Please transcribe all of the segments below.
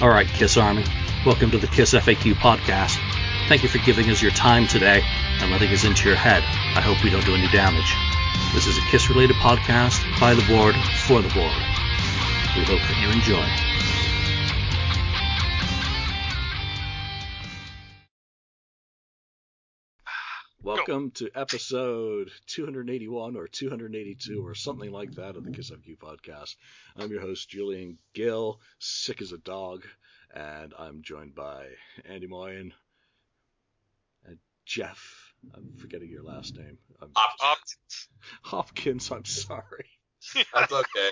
All right, Kiss Army, welcome to the Kiss FAQ podcast. Thank you for giving us your time today and letting us into your head. I hope we don't do any damage. This is a Kiss related podcast by the board for the board. We hope that you enjoy. Welcome to episode 281 or 282 or something like that of the Kiss FAQ podcast. I'm your host, Julian Gill, sick as a dog, and I'm joined by Andy Moyen and Jeff. I'm forgetting your last name. I'm Hopkins. Hopkins, I'm sorry. That's okay.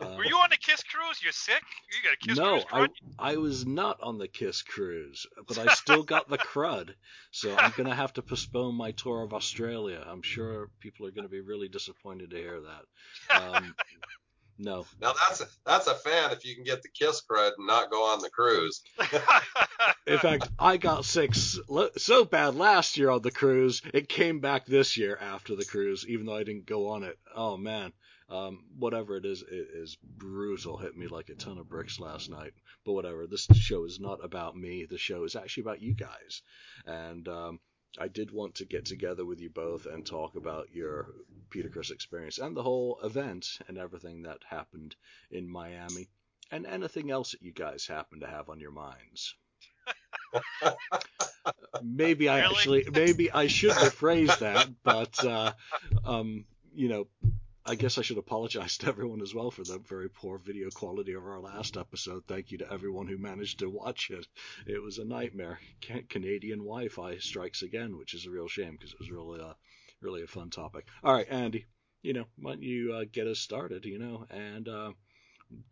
Uh, Were you on the Kiss cruise? You're sick? You got a Kiss no, cruise I, crud? I was not on the Kiss cruise, but I still got the crud. So I'm going to have to postpone my tour of Australia. I'm sure people are going to be really disappointed to hear that. Um, no, Now that's a, that's a fan if you can get the kiss crud and not go on the cruise. In fact, I got sick so bad last year on the cruise, it came back this year after the cruise, even though I didn't go on it. Oh man, um, whatever it is, it is brutal. Hit me like a ton of bricks last night. But whatever. This show is not about me. The show is actually about you guys. And um, I did want to get together with you both and talk about your Peter Criss experience and the whole event and everything that happened in Miami and anything else that you guys happen to have on your minds. maybe I Really? actually, maybe I should rephrase that, but uh, um, you know, I guess I should apologize to everyone as well for the very poor video quality of our last episode. Thank you to everyone who managed to watch it. It was a nightmare. Ca- Canadian Wi-Fi strikes again, which is a real shame because it was really, a really a fun topic. All right, Andy, you know, why don't you uh, get us started, you know, and uh,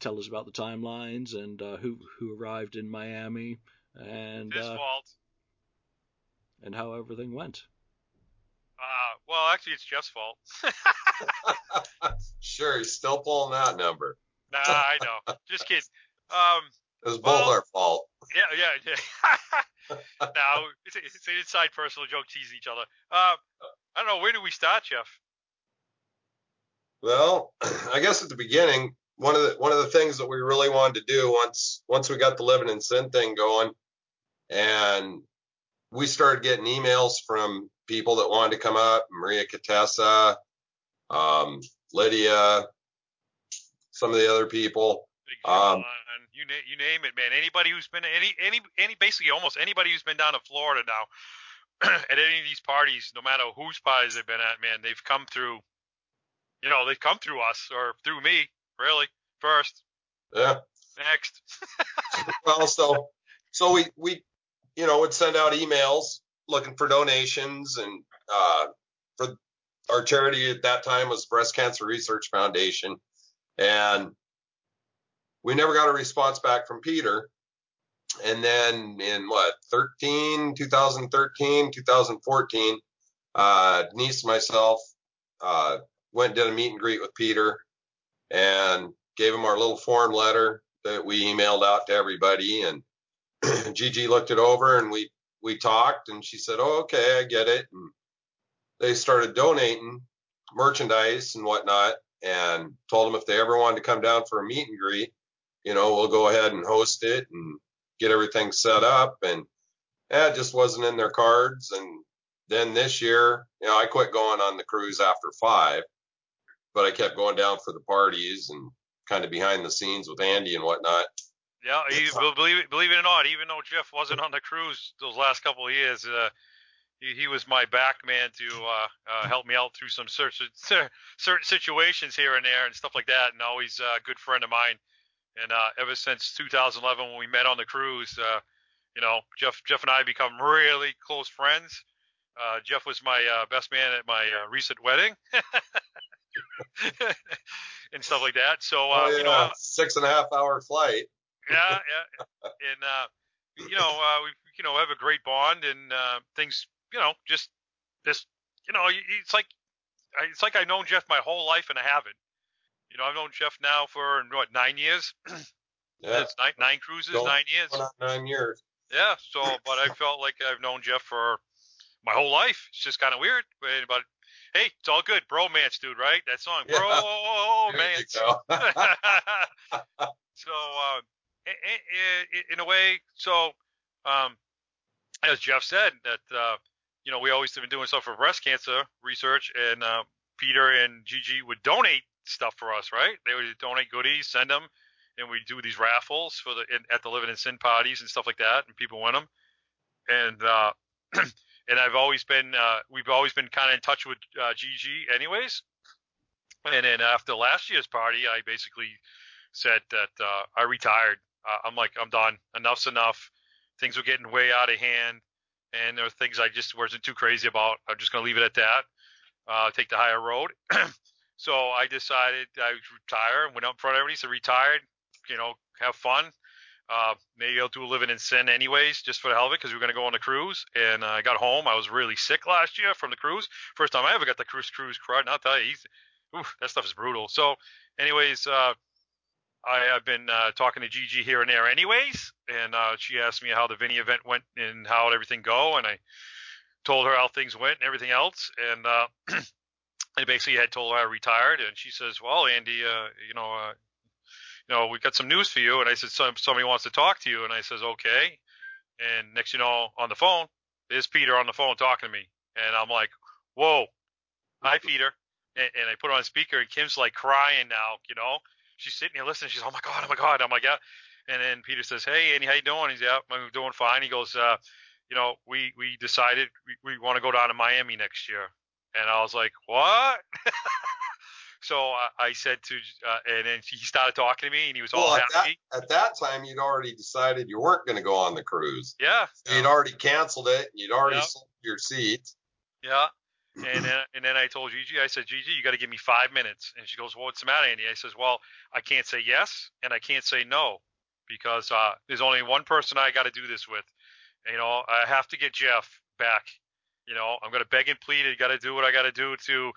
tell us about the timelines and uh, who who arrived in Miami and uh, and how everything went. Uh, well, actually, it's Jeff's fault. Sure, he's still pulling that number. nah, I know. Just kidding. Um, It was both Well- our fault. yeah, yeah, yeah. now, it's, it's an inside personal joke, teasing each other. Uh, I don't know. Where do we start, Jeff? Well, I guess at the beginning, one of the one of the things that we really wanted to do once once we got the living in sin thing going, and we started getting emails from people that wanted to come up, Maria Catessa, um, Lydia, some of the other people. Um, you na- you name it, man. Anybody who's been any any any basically almost anybody who's been down to Florida now at any of these parties, no matter whose parties they've been at, man, they've come through. You know, they've come through us or through me, really. First, Yeah. next. well, so so we we you know would send out emails looking for donations and uh, for our charity at that time was Breast Cancer Research Foundation, and we never got a response back from Peter. And then in what 13, 2013, 2014, uh, Denise and myself uh, went and did a meet and greet with Peter and gave him our little form letter that we emailed out to everybody and Gigi looked it over and we we talked and she said, "Oh, okay, I get it." And they started donating merchandise and whatnot and told them if they ever wanted to come down for a meet and greet, you know, we'll go ahead and host it and get everything set up and that just wasn't in their cards and then this year, you know, I quit going on the cruise after 5, but I kept going down for the parties and kind of behind the scenes with Andy and whatnot. Yeah, he, believe it, believe it or not, even though Jeff wasn't on the cruise those last couple of years, uh, he, he was my back man to uh, uh, help me out through some certain certain situations here and there and stuff like that. And always uh, a good friend of mine. And uh, ever since 2011, when we met on the cruise, uh, you know, Jeff Jeff and I become really close friends. Uh, Jeff was my uh, best man at my uh, recent wedding. and stuff like that. So, uh, oh, yeah, you know, six and a half hour flight. Yeah, yeah, and uh, you know, uh, we you know have a great bond and uh, things, you know, just this, you know, it's like it's like I've known Jeff my whole life and I haven't. You know, I've known Jeff now for what nine years. Yeah, It's nine nine cruises, Going- nine years. nine years. Yeah. So, but I felt like I've known Jeff for my whole life. It's just kind of weird. But, hey, it's all good, bromance, dude. Right? That song, Yeah. bromance. There you go. so uh, in a way, so um, as Jeff said, that uh, you know we always have been doing stuff for breast cancer research, and uh, Peter and Gigi would donate stuff for us, right? They would donate goodies, send them, and we do these raffles for the in, at the Living in Sin parties and stuff like that, and people win them. And uh, and I've always been uh, we've always been kind of in touch with uh, Gigi, anyways. And then after last year's party, I basically said that uh, I retired. Uh, I'm like I'm done. Enough's enough. Things were getting way out of hand, and there were things I just wasn't too crazy about. I'm just gonna leave it at that. Uh, take the higher road. so I decided I would retire and went up in front of everybody. So retired, you know, have fun. Uh, maybe I'll do a living in sin anyways, just for the hell of it, because we are going to go on the cruise. And uh, I got home. I was really sick last year from the cruise. First time I ever got the cruise cruise crud. And I'll tell you, ooh, that stuff is brutal. So, anyways, uh, I have been uh, talking to Gigi here and there, anyways. And uh, she asked me how the Vinnie event went and how everything go, and I told her how things went and everything else. And uh, I basically had told her I retired, and she says, "Well, Andy, uh, you know, uh, you know, we got some news for you." And I said, Some, "Somebody wants to talk to you." And I says, "Okay." And next, you know, on the phone is Peter on the phone talking to me, and I'm like, "Whoa, hi, Peter." And, and I put on speaker, and Kim's like crying now, you know. She's sitting here listening. She's, "Oh my god, oh my god, oh my god." And then Peter says, "Hey, Andy, how you doing?" He's, "Yeah, I'm doing fine." He goes, uh, "You know, we we decided we, we want to go down to Miami next year." And I was like, "What?" So I, I said to, uh, and then he started talking to me, and he was well, all at happy. That, at that time, you'd already decided you weren't going to go on the cruise. Yeah. So you'd already canceled it. You'd already sold your seats. Yeah. And then, and then I told Gigi, I said, Gigi, you got to give me five minutes. And she goes, well, what's the matter, Andy? I says, well, I can't say yes and I can't say no because uh, there's only one person I got to do this with. And, you know, I have to get Jeff back. You know, I'm going to beg and plead. I got to do what I got to do to,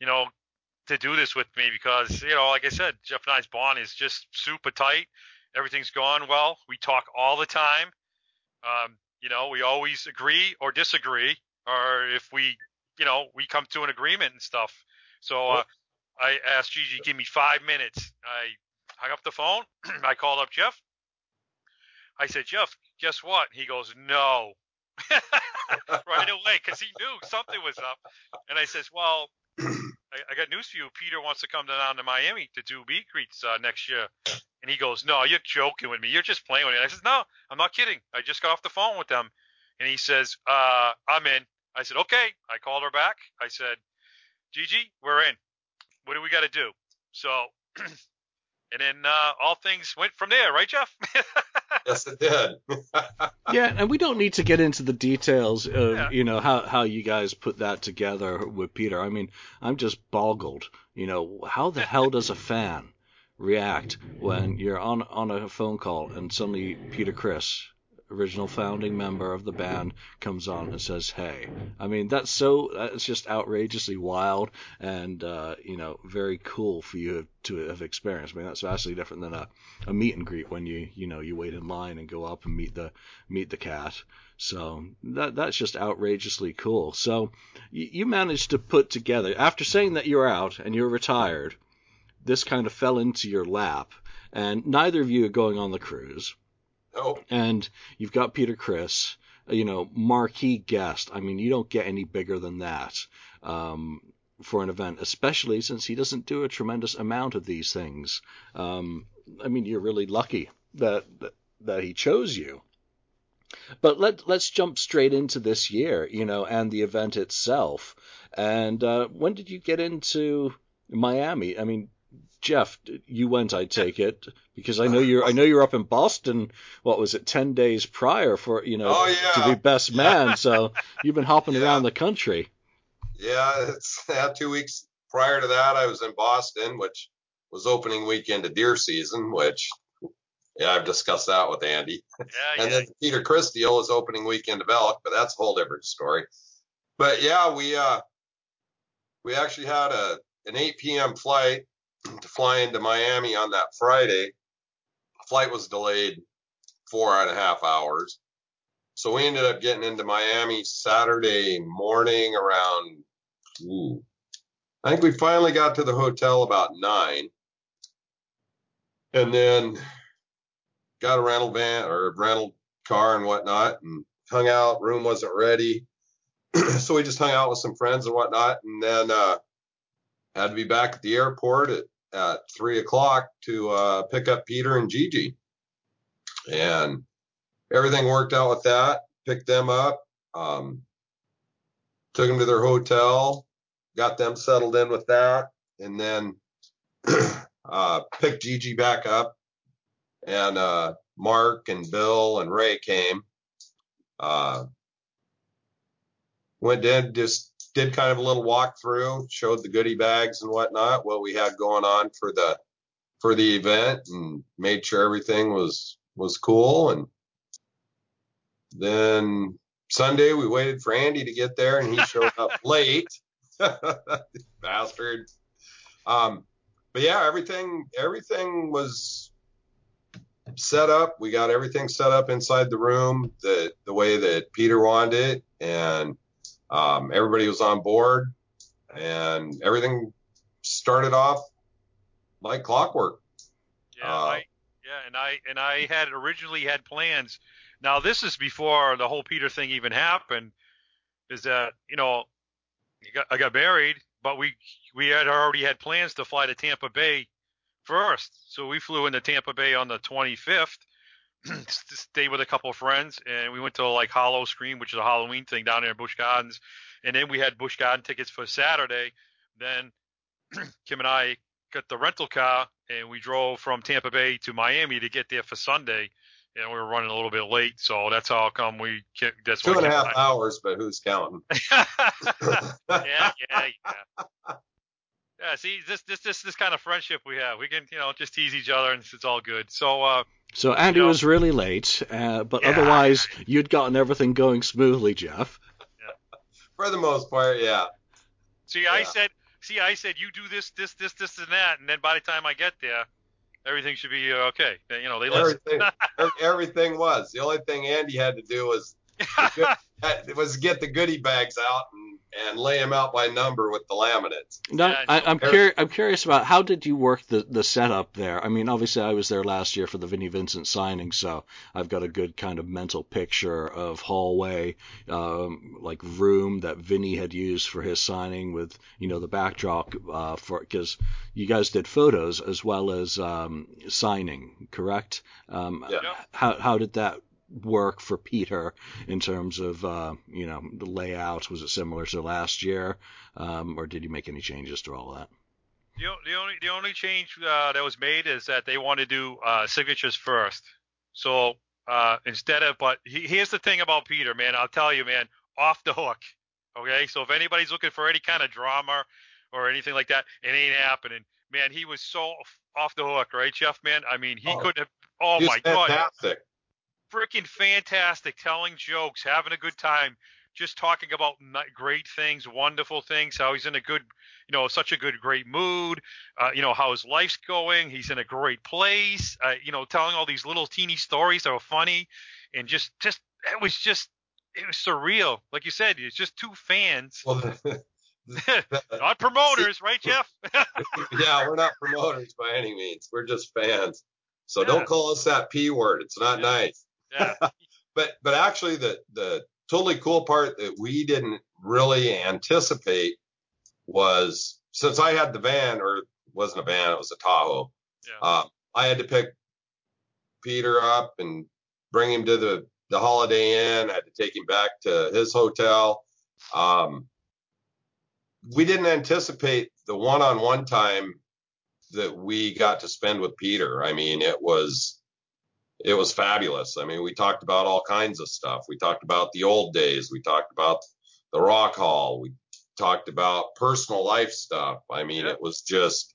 you know, to do this with me because you know, like I said, Jeff and I's bond is just super tight. Everything's gone well. We talk all the time. Um, you know, we always agree or disagree, or if we, you know, we come to an agreement and stuff. So uh, I asked Gigi, give me five minutes. I hung up the phone. I called up Jeff. I said, Jeff, guess what? He goes, no. right away because he knew something was up. And I says, well, I, I, got news for you. Peter wants to come down to Miami to do beat greets uh, next year. And he goes, No, you're joking with me. You're just playing with me. I says, No, I'm not kidding. I just got off the phone with them. And he says, uh, I'm in. I said, Okay. I called her back. I said, Gigi, we're in. What do we got to do? So, and then uh, all things went from there, right, Jeff? yes, it did. yeah, and we don't need to get into the details of yeah. you know how how you guys put that together with Peter. I mean, I'm just boggled. You know, how the hell does a fan react when you're on on a phone call and suddenly Peter Criss original founding member of the band, comes on and says, "Hey." I mean, that's so that's just outrageously wild and uh, you know very cool for you to have experienced. I mean, that's vastly different than a, a meet and greet when you you know you wait in line and go up and meet the meet the cat. So that that's just outrageously cool. So you, you managed to put together after saying that you're out and you're retired. This kind of fell into your lap, and neither of you are going on the cruise. Oh. And you've got Peter Criss, you know, marquee guest. I mean, you don't get any bigger than that um, for an event, especially since he doesn't do a tremendous amount of these things. Um, I mean, you're really lucky that, that that he chose you. But let let's jump straight into this year, you know, and the event itself. And uh, when did you get into Miami? I mean, Jeff, you went, I take it, because I know you're I know you're up in Boston. What was it, ten days prior for you know oh, yeah. to be best man? so you've been hopping yeah. around the country. Yeah, it's yeah, two weeks prior to that, I was in Boston, which was opening weekend of deer season, which yeah, I've discussed that with Andy. Yeah, and yeah. then Peter Criss deal was opening weekend of elk, but that's a whole different story. But yeah, we uh we actually had a an 8 p.m. flight to fly into Miami on that Friday. Flight was delayed four and a half hours. So we ended up getting into Miami Saturday morning around, ooh, I think we finally got to the hotel about nine. And then got a rental van or rental car and whatnot, and hung out. Room wasn't ready, so we just hung out with some friends and whatnot, and then uh, had to be back at the airport at at three o'clock to uh, pick up Peter and Gigi, and everything worked out with that. Picked them up, um, took them to their hotel, got them settled in with that, and then uh, picked Gigi back up, and uh, Mark and Bill and Ray came. Uh, went in, just did kind of a little walkthrough, showed the goodie bags and whatnot, what we had going on for the for the event, and made sure everything was was cool. And then Sunday we waited for Andy to get there, and he showed up late. Bastard. Um, but yeah, everything everything was set up. We got everything set up inside the room the the way that Peter wanted it, and um, everybody was on board, and everything started off like clockwork. Yeah, uh, I, yeah, and I and I had originally had plans. Now this is before the whole Peter thing even happened. Is that you know, got, I got married, but we we had already had plans to fly to Tampa Bay first. So we flew into Tampa Bay on the 25th to stay with a couple of friends, and we went to like Howl-O-Scream, which is a Halloween thing down there in Busch Gardens, and then we had Busch Garden tickets for Saturday. Then Kim and I got the rental car, and we drove from Tampa Bay to Miami to get there for Sunday. And we were running a little bit late, so that's how come we. That's two and a half hours, but who's counting? yeah, yeah, yeah. Yeah, see, this this this this kind of friendship we have. We can, you know, just tease each other and it's, all good. So uh So Andy you know, was really late, uh, but yeah, otherwise you'd gotten everything going smoothly, Jeff. Yeah. For the most part, yeah. See, yeah. I said see, I said you do this, this, this, this, and that, and then by the time I get there, everything should be uh, okay. You know, they. Everything, everything was. The only thing Andy had to do was was get the goodie bags out and, and lay them out by number with the laminates. No, I, am curious. I'm curious about how did you work the the setup there? I mean, obviously I was there last year for the Vinnie Vincent signing, so I've got a good kind of mental picture of hallway, um, like room that Vinnie had used for his signing with you know the backdrop uh, for because you guys did photos as well as um, signing, correct? Um, yeah. How how did that work for Peter in terms of uh, you know the layout? Was it similar to last year, um, or did you make any changes to all of that? The, the only the only change uh, that was made is that they want to do uh, signatures first. So uh, instead of, but he, here's the thing about Peter, man. I'll tell you, man, off the hook. Okay, so if anybody's looking for any kind of drama or anything like that, it ain't happening. Man, he was so off the hook, right, Jeff? Man, I mean, he oh, couldn't have. Oh my fantastic. god, freaking fantastic, telling jokes, having a good time, just talking about great things, wonderful things, how he's in a good, you know, such a good, great mood, uh, you know, how his life's going, he's in a great place, uh, you know, telling all these little teeny stories that were funny, and just, just, it was just, it was surreal. Like you said, it's just two fans. Well, not promoters, right, Jeff? yeah, we're not promoters by any means. We're just fans. So yeah. don't call us that P word. It's not yeah. nice. Yeah. but but actually the the totally cool part that we didn't really anticipate was since I had the van or it wasn't a van, it was a Tahoe. Yeah. Uh, I had to pick Peter up and bring him to the the Holiday Inn. I had to take him back to his hotel. Um, we didn't anticipate the one-on-one time that we got to spend with Peter. I mean, it was it was fabulous. I mean, we talked about all kinds of stuff. We talked about the old days. We talked about the rock hall. We talked about personal life stuff. I mean, it was just,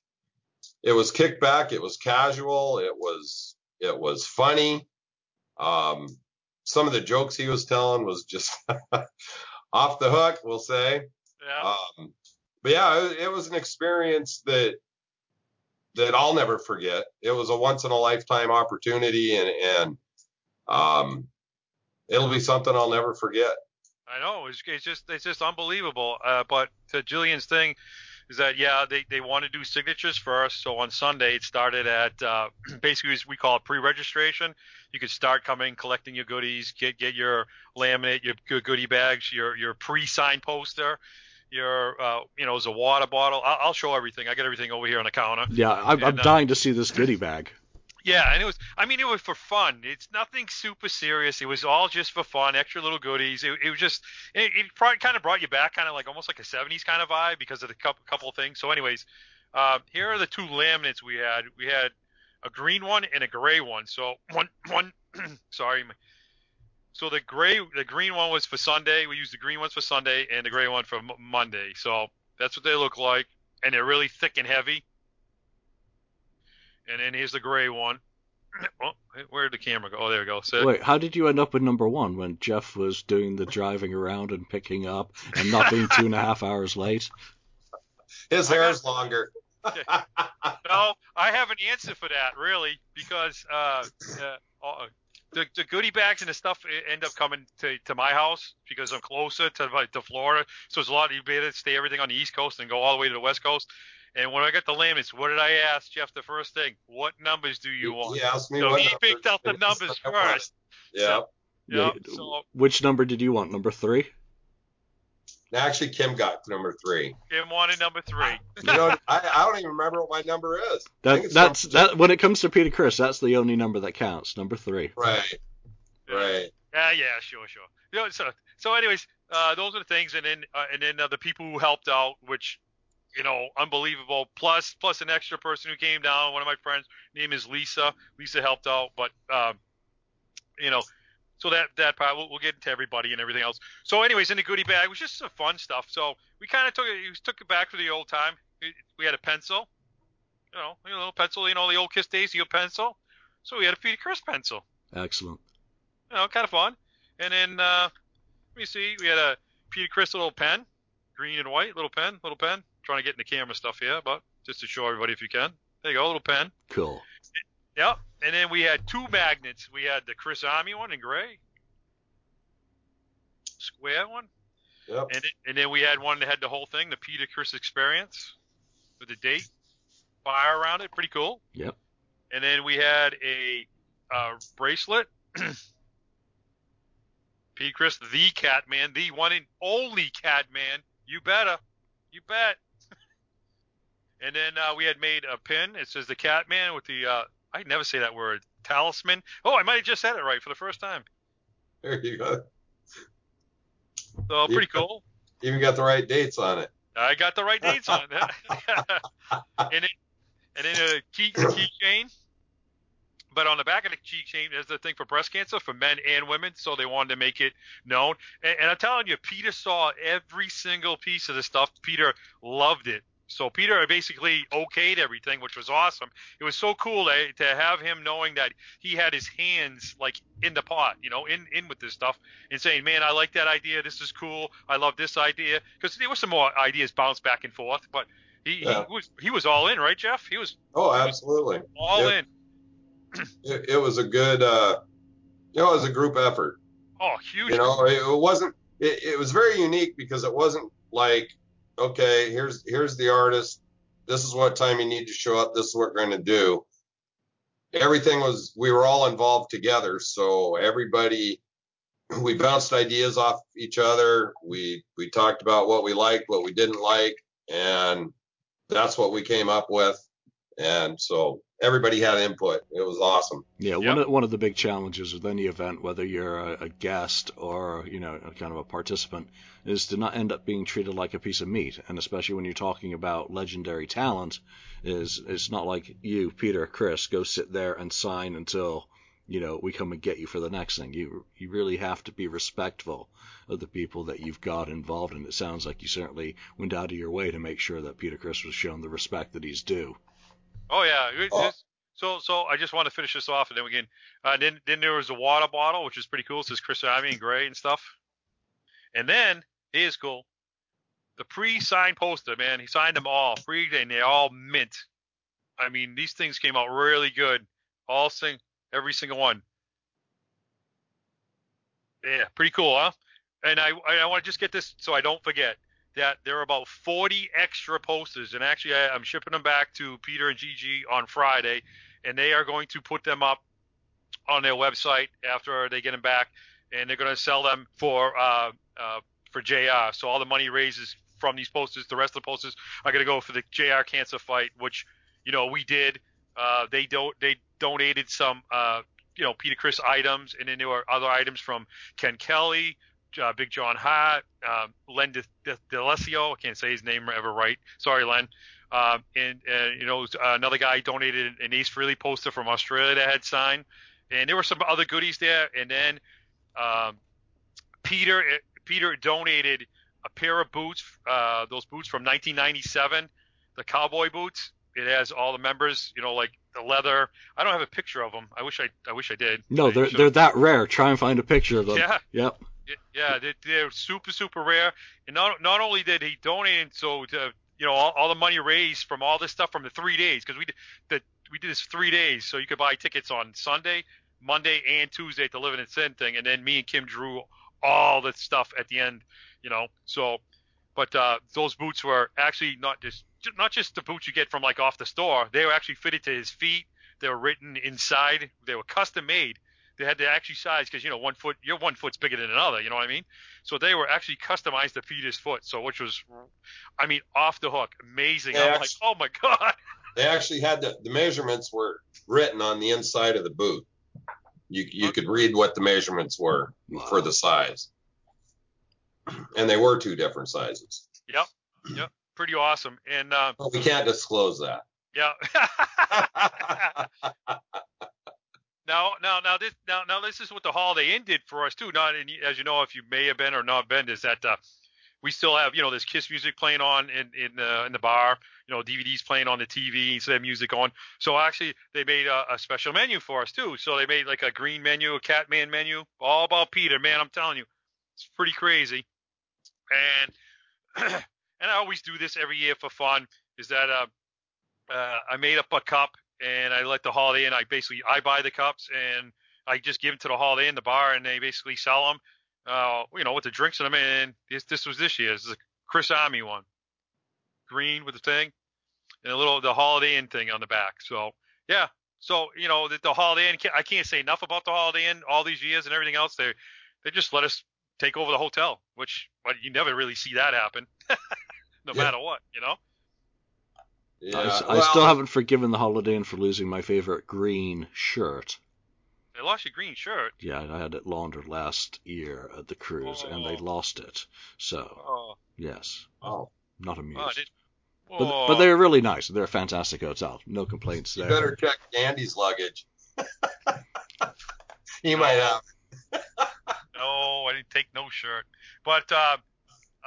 it was kickback. It was casual. It was, it was funny. Um, some of the jokes he was telling was just off the hook, we'll say. Yeah. Um, but yeah, it, it was an experience that that I'll never forget. It was a once in a lifetime opportunity, and and um, it'll be something I'll never forget. I know it's, it's just it's just unbelievable. Uh, but to thing, is that yeah they, they want to do signatures first. So on Sunday it started at uh, basically we call it pre-registration. You could start coming collecting your goodies, get get your laminate, your, your goodie bags, your your pre-signed poster. Your, uh, you know, as a water bottle. I'll, I'll show everything. I got everything over here on the counter. Yeah, I'm, I'm And, uh, dying to see this goodie bag. Yeah, and it was. I mean, it was for fun. It's nothing super serious. It was all just for fun, extra little goodies. It, it was just. It, it probably kind of brought you back, kind of like almost like a '70s kind of vibe because of the couple, couple of things. So, anyways, uh, here are the two laminates we had. We had a green one and a gray one. So one one. sorry. My- So the gray, the green one was for Sunday. We used the green ones for Sunday, and the gray one for M- Monday. So that's what they look like, and they're really thick and heavy. And then here's the gray one. Oh, where did the camera go? Oh, there we go. So, Wait, how did you end up with number one when Jeff was doing the driving around and picking up and not being two and a half hours late? His hair's longer. no, I have an answer for that, really, because uh, uh, uh, the, the goodie bags and the stuff end up coming to, to my house because I'm closer to to Florida. So it's a lot easier to stay everything on the East Coast and go all the way to the West Coast. And when I got the laments, what did I ask Jeff the first thing? What numbers do you want? He asked me so what he numbers picked out the numbers that I want. first. Yeah. Yeah, Yeah, so Which number did you want? Number three? Actually, Kim got number three. Kim wanted number three. You know, I, I don't even remember what my number is. That, that's number that. When it comes to Peter Criss, that's the only number that counts. Number three. two. Right. Right. Yeah, yeah, sure, sure. You know, so, so, anyways, uh, those are the things, and then, uh, and then uh, the people who helped out, which, you know, unbelievable. Plus, plus an extra person who came down. One of my friends, name is Lisa. Lisa helped out, but, um, you know, so that that part we'll, we'll get into everybody and everything else. So, anyways, in the goodie bag was just some fun stuff. So we kind of took it, we took it back to the old time. We- We had a pencil, you know, a little pencil, you know, the old Kiss days, you a pencil. So we had a Peter Criss pencil Excellent. you know, kind of fun. And then uh, let me see, we had a Peter Criss little pen, green and white little pen, little pen. trying to get in the camera stuff here, but just to show everybody if you can. There you go, little pen. Cool. Yep. And then we had two magnets. We had the Criss Army one in gray, square one, Yep. and it, and then we had one that had the whole thing, the Peter Criss Experience, with the date, fire around it, pretty cool. Yep. And then we had a uh, bracelet. P. Criss, the Catman, the one and only Catman. You better. You bet. and then uh, we had made a pin. It says the Catman with the, uh, I never say that word, talisman. Oh, I might have just said it right for the first time. There you go. So pretty Yeah. cool. Even got the right dates on it. I got the right dates on it. and it, and then a key keychain. But on the back of the keychain, there's the thing for breast cancer for men and women, so they wanted to make it known. And, and I'm telling you, Peter saw every single piece of the stuff. Peter loved it. So Peter basically okayed everything, which was awesome. It was so cool to, to have him knowing that he had his hands like in the pot, you know, in in with this stuff, and saying, "Man, I like that idea. This is cool. I love this idea." Because there were some more ideas bounced back and forth, but he, Yeah. he was he was all in, right, Jeff? He was Oh, absolutely. all in. It, it was a good, uh, you know, it was a group effort. Oh, huge. You know, it, it wasn't. It, it was very unique because it wasn't like, okay, here's here's the artist. This is what time you need to show up. This is what we're going to do. Everything was. We were all involved together, so everybody. We bounced ideas off each other. We we talked about what we liked, what we didn't like, and that's what we came up with. And so everybody had input. It was awesome. Yeah, Yep. one of one of the big challenges with any event, whether you're a, a guest or you know a kind of a participant, is to not end up being treated like a piece of meat. And especially when you're talking about legendary talent, is it's not like you, Peter, Criss, go sit there and sign until you know we come and get you for the next thing. You you really have to be respectful of the people that you've got involved, and it sounds like you certainly went out of your way to make sure that Peter Criss was shown the respect that he's due. Oh yeah. Oh. So so I just want to finish this off, and then we can. Uh, then then there was a water bottle, which is pretty cool. It says Criss Army in gray and stuff. And then here's cool. The pre-signed poster, man. He signed them all free, and they're all mint. I mean, these things came out really good. All sing, every single one. Yeah, pretty cool, huh? And I, I want to just get this so I don't forget. That there are about 40 extra posters, and actually I, I'm shipping them back to Peter and Gigi on Friday, and they are going to put them up on their website after they get them back, and they're going to sell them for uh, uh, for JR. So all the money raises from these posters, the rest of the posters are going to go for the JR cancer fight, which you know we did. Uh, they don't they donated some uh, you know Peter Criss items, and then there were other items from Ken Kelly, uh, Big John Hart, um, Len De- De- D'Alessio. I can't say his name ever right. Sorry, Len. Um, and, and you know another guy donated an Ace Frehley poster from Australia that had signed, and there were some other goodies there. And then um, Peter Peter donated a pair of boots, uh, those boots from 1997, the cowboy boots. It has all the members, you know, like the leather. I don't have a picture of them. I wish I, I wish I did. No, they're they're that rare. Try and find a picture of them. Yeah. Yep. Yeah, they, they're super super rare. And not not only did he donate, so to you know all, all the money raised from all this stuff from the three days because we did the we did this three days, so you could buy tickets on Sunday, Monday, and Tuesday at the Living in Sin thing, and then me and Kim drew all the stuff at the end, you know. So, but uh, those boots were actually not just not just the boots you get from like off the store. They were actually fitted to his feet. They were written inside. They were custom made. They had to actually size because you know one foot your one foot's bigger than another. You know what I mean? So they were actually customized to fit his foot. So which was, I mean, off the hook, amazing. Yeah, I'm like, oh my god. They actually had the, the measurements were written on the inside of the boot. You you could read what the measurements were for the size, and they were two different sizes. Yep, yep, pretty awesome. And uh, But we can't disclose that. yeah. Now, now, now this, now, now this is what the Holiday Inn did for us too. Not, and as you know, if you may have been or not been, is that uh, we still have, you know, this Kiss music playing on in in the in the bar. You know, DVDs playing on the TV, so they have music on. So actually, they made a, a special menu for us too. So they made like a green menu, a Catman menu, all about Peter. Man, I'm telling you, it's pretty crazy. And and I always do this every year for fun. Is that uh, uh, I made up a cup and I let the Holiday Inn. I basically I buy the cups and I just give them to the Holiday Inn, the bar, and they basically sell them. Uh, you know, with the drinks in them. And this this was this year. This is a Criss Army one, green with the thing, and a little the Holiday Inn thing on the back. So yeah. So you know the, the Holiday Inn. I can't say enough about the Holiday Inn. All these years and everything else, they they just let us take over the hotel, which but you never really see that happen, no Yeah. matter what, you know. Yeah. I, s- I well, still haven't forgiven the Holiday Inn for losing my favorite green shirt. They lost your green shirt. Yeah, I had it laundered last year at the cruise, and they Oh. lost it. So Oh, yes, Oh, not amused. oh, did. but, Oh. but they're really nice. They're a fantastic hotel. No complaints you there. better check Andy's luggage. he might have. No, I didn't take no shirt. But uh,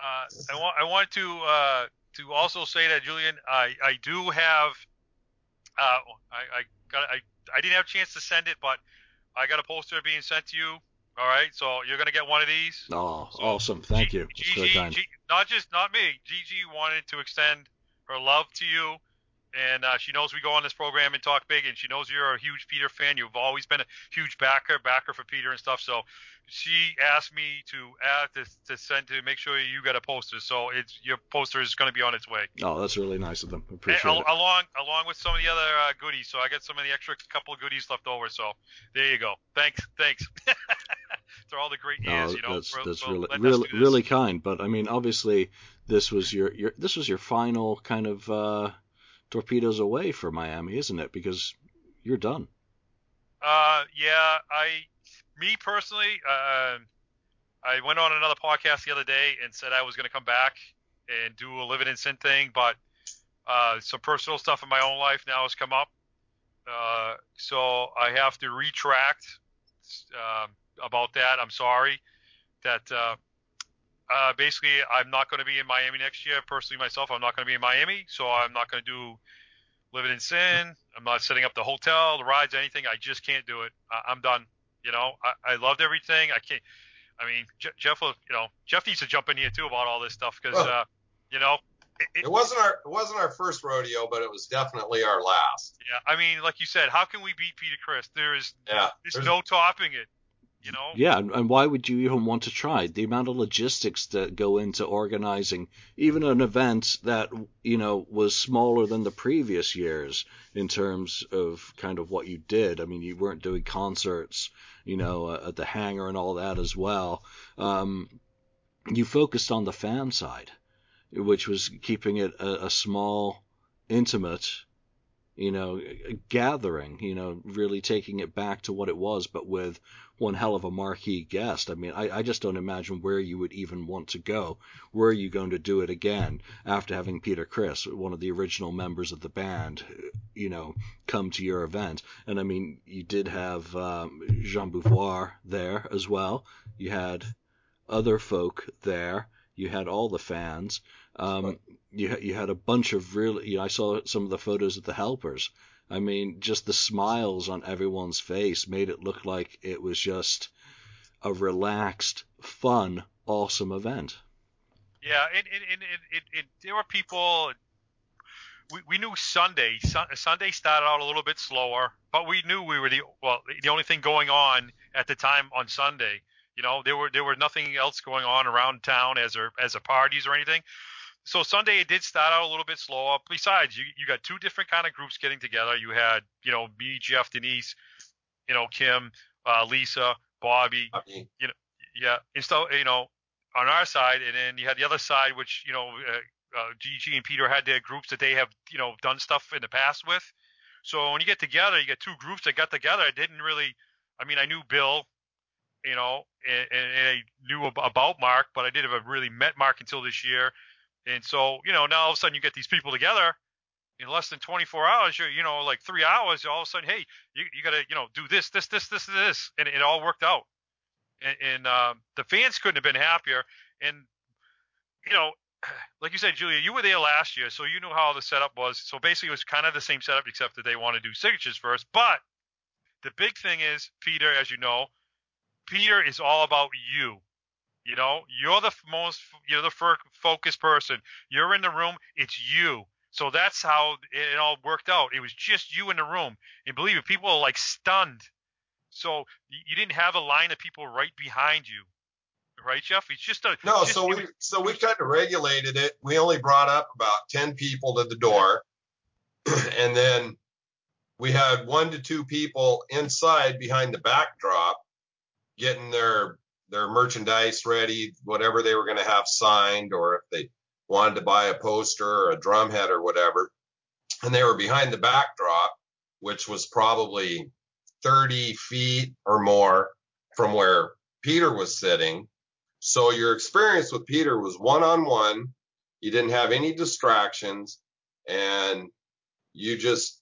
uh, I want I want to uh, to also say that Julian, I I do have uh, I I got I I didn't have a chance to send it, but I got a poster being sent to you. All right, so you're gonna get one of these. Oh, So, awesome! Thank G- you. Gigi. G- not just not me. Gigi wanted to extend her love to you, and uh, she knows we go on this program and talk big, and she knows you're a huge Peter fan. You've always been a huge backer, backer for Peter and stuff. So she asked me to add to, to send to make sure you got a poster. So it's your poster is going to be on its way. Oh, that's really nice of them. Appreciate al- it. along along with some of the other uh, goodies. So I got some of the extra couple of goodies left over. So there you go. Thanks, thanks. for all the great years, No, you know. that's for- that's for really really really kind. But I mean, obviously, this was your your this was your final kind of uh, torpedoes away for Miami, isn't it? Because you're done. Uh, yeah, I, me personally, uh, I went on another podcast the other day and said I was going to come back and do a living in sin thing, but uh, some personal stuff in my own life now has come up, uh, so I have to retract um, about that. I'm sorry that. Uh, basically, I'm not going to be in Miami next year. Personally, myself, I'm not going to be in Miami, so I'm not going to do living in sin. I'm not setting up the hotel, the rides, anything. I just can't do it. I, I'm done. You know, I, I loved everything. I can't. I mean, Je- Jeff, will, you know, Jeff needs to jump in here too about all this stuff because, Well- uh, you know, it, it, It wasn't our it wasn't our first rodeo, but it was definitely our last. yeah. I mean, like you said, how can we beat Peter Criss? There is Yeah. there's There's- no topping it. You know. Yeah, and why would you even want to try? The amount of logistics that go into organizing even an event that you know was smaller than the previous years in terms of kind of what you did. I mean, you weren't doing concerts, you know, uh, at the hangar and all that as well. Um, you focused on the fan side, which was keeping it a, a small, intimate you know, gathering, you know, really taking it back to what it was, but with one hell of a marquee guest. I mean, I, I just don't imagine where you would even want to go. Where are you going to do it again after having Peter Criss, one of the original members of the band, you know, come to your event? And I mean, you did have um, Jean Beauvoir there as well. You had other folk there. You had all the fans. Um, you you had a bunch of really. You know, I saw some of the photos of the helpers. I mean, just the smiles on everyone's face made it look like it was just a relaxed, fun, awesome event. Yeah, and, and, and, and, there were people. We, we knew Sunday. Sunday started out a little bit slower, but we knew we were the well the only thing going on at the time on Sunday. You know, there were there were nothing else going on around town as a as a parties or anything so Sunday it did start out a little bit slower. Besides, you you got two different kind of groups getting together. You had you know me, Jeff, Denise, you know Kim, uh, Lisa, Bobby, you know yeah, and so you know on our side, and then you had the other side, which you know uh, uh, GG and Peter had their groups that they have you know done stuff in the past with. So when you get together, you get two groups that got together. I didn't really, I mean, I knew Bill, you know, and, and I knew about Mark, but I didn't have really met Mark until this year. And so, you know, now all of a sudden you get these people together in less than 24 hours, you're, you know, like three hours, all of a sudden, hey, you, you got to, you know, do this, this, this, this, this. And it all worked out. And, and uh, the fans couldn't have been happier. And, you know, like you said, Julia, you were there last year, so you knew how the setup was. So basically, it was kind of the same setup, except that they want to do signatures first. But the big thing is, Peter, as you know, Peter is all about you. You know, you're the most, you're the focused person. You're in the room. It's you. So that's how it all worked out. It was just you in the room. And believe it, people are like stunned. So you didn't have a line of people right behind you, right, Jeff? It's just a no. Just, so we so we kind of regulated it. We only brought up about ten people to the door, and then we had one to two people inside behind the backdrop getting their their merchandise ready, whatever they were going to have signed, or if they wanted to buy a poster or a drum head or whatever. And they were behind the backdrop, which was probably 30 feet or more from where Peter was sitting. So your experience with Peter was one on one. You didn't have any distractions and you just,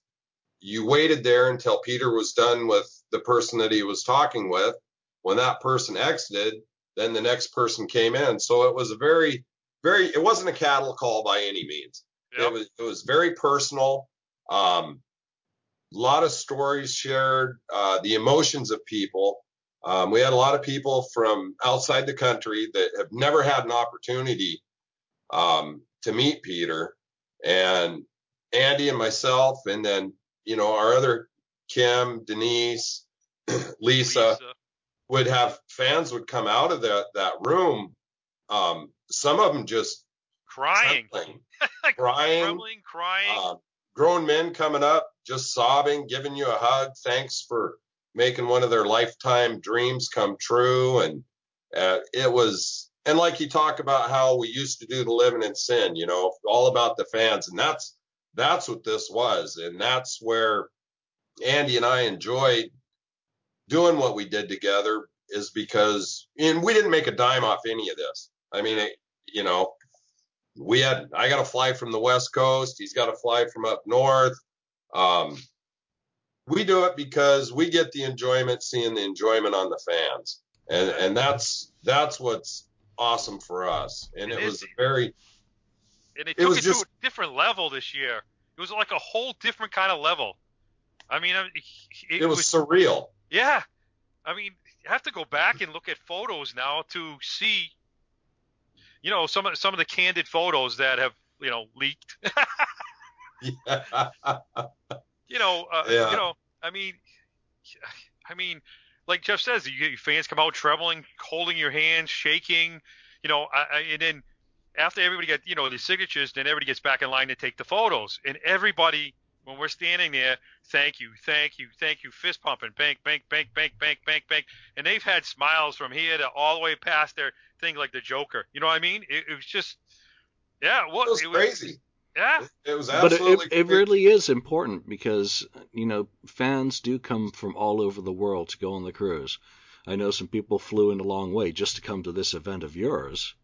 you waited there until Peter was done with the person that he was talking with when that person exited, then the next person came in. So it was a very, very, it wasn't a cattle call by any means. Yep. It was, it was very personal. Um, a lot of stories shared, uh, the emotions of people. Um, we had a lot of people from outside the country that have never had an opportunity um, to meet Peter, and Andy and myself, and then you know our other Kim, Denise, Lisa, Lisa would have fans would come out of that that room. Um, some of them just crying, crying, Trembling, crying. Uh, grown men coming up, just sobbing, giving you a hug. Thanks for making one of their lifetime dreams come true. And uh, it was, and like you talk about how we used to do the living in sin, you know, all about the fans, and that's that's what this was, and that's where Andy and I enjoyed doing what we did together is because, and we didn't make a dime off any of this. I mean, it, you know, we had, I got to fly from the West Coast. He's got to fly from up north. Um, we do it because we get the enjoyment seeing the enjoyment on the fans. And, and that's, that's what's awesome for us. And it, it was very, and it, it was it just, to a different level this year. It was like a whole different kind of level. I mean, it, it was, was surreal. Yeah, I mean, you have to go back and look at photos now to see, you know, some of some of the candid photos that have you know leaked. yeah. You know, uh, yeah. you know, I mean, I mean, like Jeff says, you fans come out trembling, holding your hands, shaking, you know, I, I, and then after everybody got, you know, the signatures, then everybody gets back in line to take the photos, and everybody when we're standing there, thank you, thank you, thank you, fist pumping, bank, bank, bank, bank, bank, bank, bank, and they've had smiles from here to all the way past their thing like the Joker. You know what I mean? It, it was just, yeah, what It was it crazy. yeah, It was But it, absolutely. it, it really is important because you know fans do come from all over the world to go on the cruise. I know some people flew in a long way just to come to this event of yours.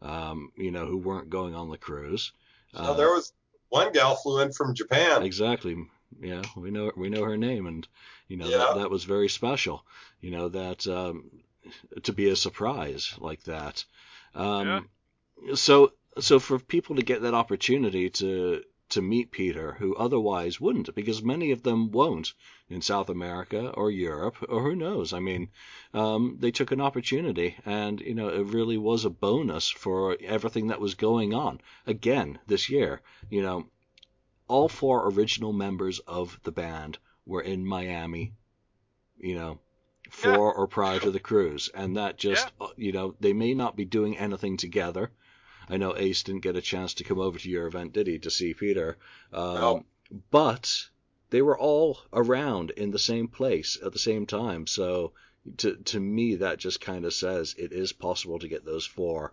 Um, you know, who weren't going on the cruise. No, there was one gal flew in from Japan. Exactly. Yeah, we know we know her name, and you know Yeah. that, that was very special. You know that um, to be a surprise like that. Um, So so for people to get that opportunity to to meet Peter, who otherwise wouldn't, because many of them won't in South America or Europe or who knows. I mean, um, they took an opportunity, and you know it really was a bonus for everything that was going on. Again, this year, you know, all four original members of the band were in Miami, you know, for Yeah. or prior to the cruise, and that just, uh, you know, they may not be doing anything together. I know Ace didn't get a chance to come over to your event, did he, to see Peter? Um, No. But they were all around in the same place at the same time, so to to me that just kind of says it is possible to get those four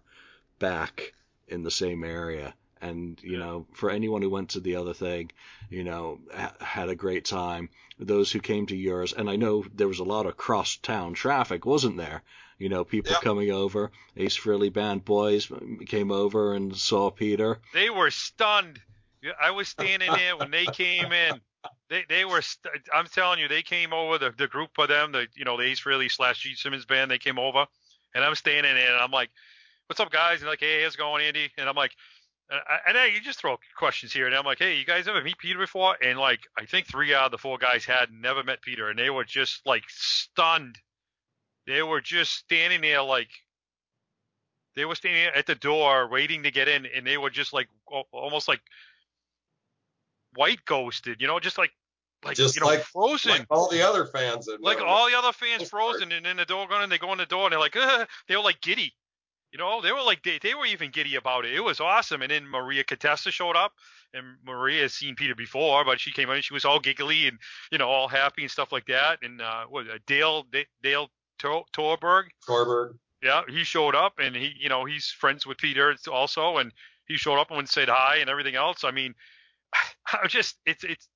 back in the same area. And you know, for anyone who went to the other thing, you know, ha- had a great time. Those who came to yours, and I know there was a lot of cross town traffic, wasn't there? You know, people Yeah. coming over. Ace Frehley Band boys came over and saw Peter. they were stunned. I was standing there when they came in. They they were. St- I'm telling you, they came over. The the group of them, the you know the Ace Frehley slash Gene Simmons band, they came over, and I'm standing there, and I'm like, "What's up, guys?" And they're like, "Hey, how's it going, Andy?" And I'm like. And I, and I, you just throw questions here, and I'm like, "Hey, you guys ever meet Peter before?" And like, I think three out of the four guys had never met Peter, and they were just like stunned. They were just standing there, like they were standing at the door waiting to get in, and they were just like almost like white ghosted, you know, just like like Just you know like- frozen. Like all the other fans. Like all the other fans frozen, and then the door going, and they go in the door, and they're like, "Ugh," they were like giddy, you know, they were like they, they were even giddy about it. It was awesome. And then Maria Catesta showed up, and Maria has seen Peter before, but she came in, and she was all giggly and you know all happy and stuff like that. And uh, what uh, Dale Dale Tor- Torberg, Torberg. yeah, he showed up, and he you know he's friends with Peter also, and he showed up and said hi and everything else. I mean, I just it's it's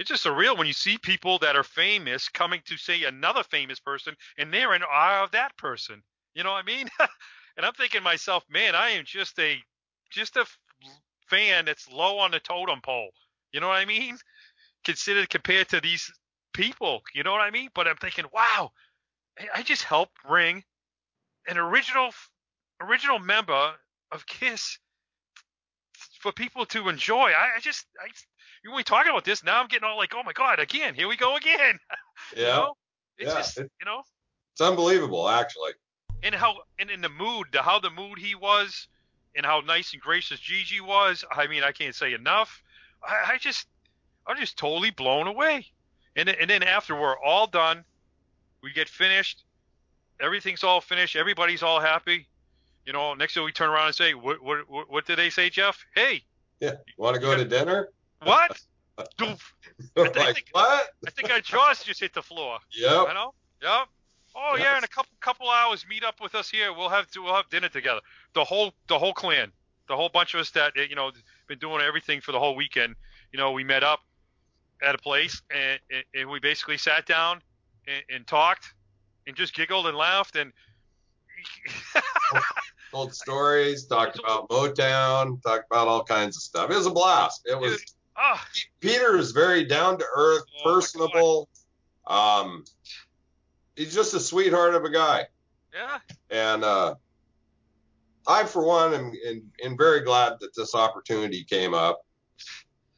it's just surreal when you see people that are famous coming to see another famous person and they're in awe of that person. You know what I mean? and I'm thinking to myself, man, I am just a just a fan that's low on the totem pole. You know what I mean? Considered compared to these people. You know what I mean? But I'm thinking, wow, I- just helped bring an original original member of Kiss for people to enjoy. I, I just I when we talking about this now, I'm getting all like, oh my god, again, here we go again. Yeah. You know? It's Yeah, just you know, It's unbelievable, actually. and how and in the mood, the how the mood he was, and how nice and gracious Gigi was. I mean, I can't say enough. I, I just I'm just totally blown away. And and then after we're all done, we get finished. Everything's all finished. Everybody's all happy. You know, next thing we turn around and say, what what what, what did they say, Jeff? Hey, Yeah. Want to go to dinner? what? Doof. like think- what? I think our jaws just hit the floor. Yep. You know? Yep. Oh yeah, in a couple couple hours, meet up with us here. We'll have to, we'll have dinner together. The whole the whole clan, the whole bunch of us that you know been doing everything for the whole weekend. You know, we met up at a place and, and we basically sat down and, and talked and just giggled and laughed and. Told stories, talked about Motown, talked about all kinds of stuff. It was a blast. It was Ah, Peter is very down to earth, Oh, personable. Um, he's just a sweetheart of a guy, yeah, and uh, I, for one, am, am, am very glad that this opportunity came up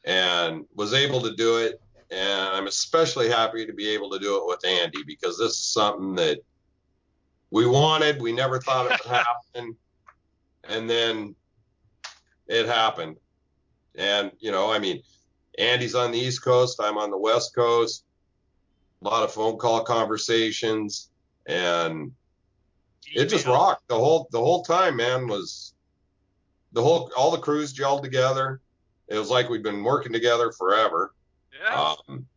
and was able to do it. And I'm especially happy to be able to do it with Andy because this is something that we wanted. We never thought it would happen, and then it happened. And you know, I mean, Andy's on the East Coast. I'm on the West Coast. a lot of phone call conversations, and it just rocked the whole the whole time. Man, was the whole all the crews gelled together. It was like we'd been working together forever. Yeah. Um,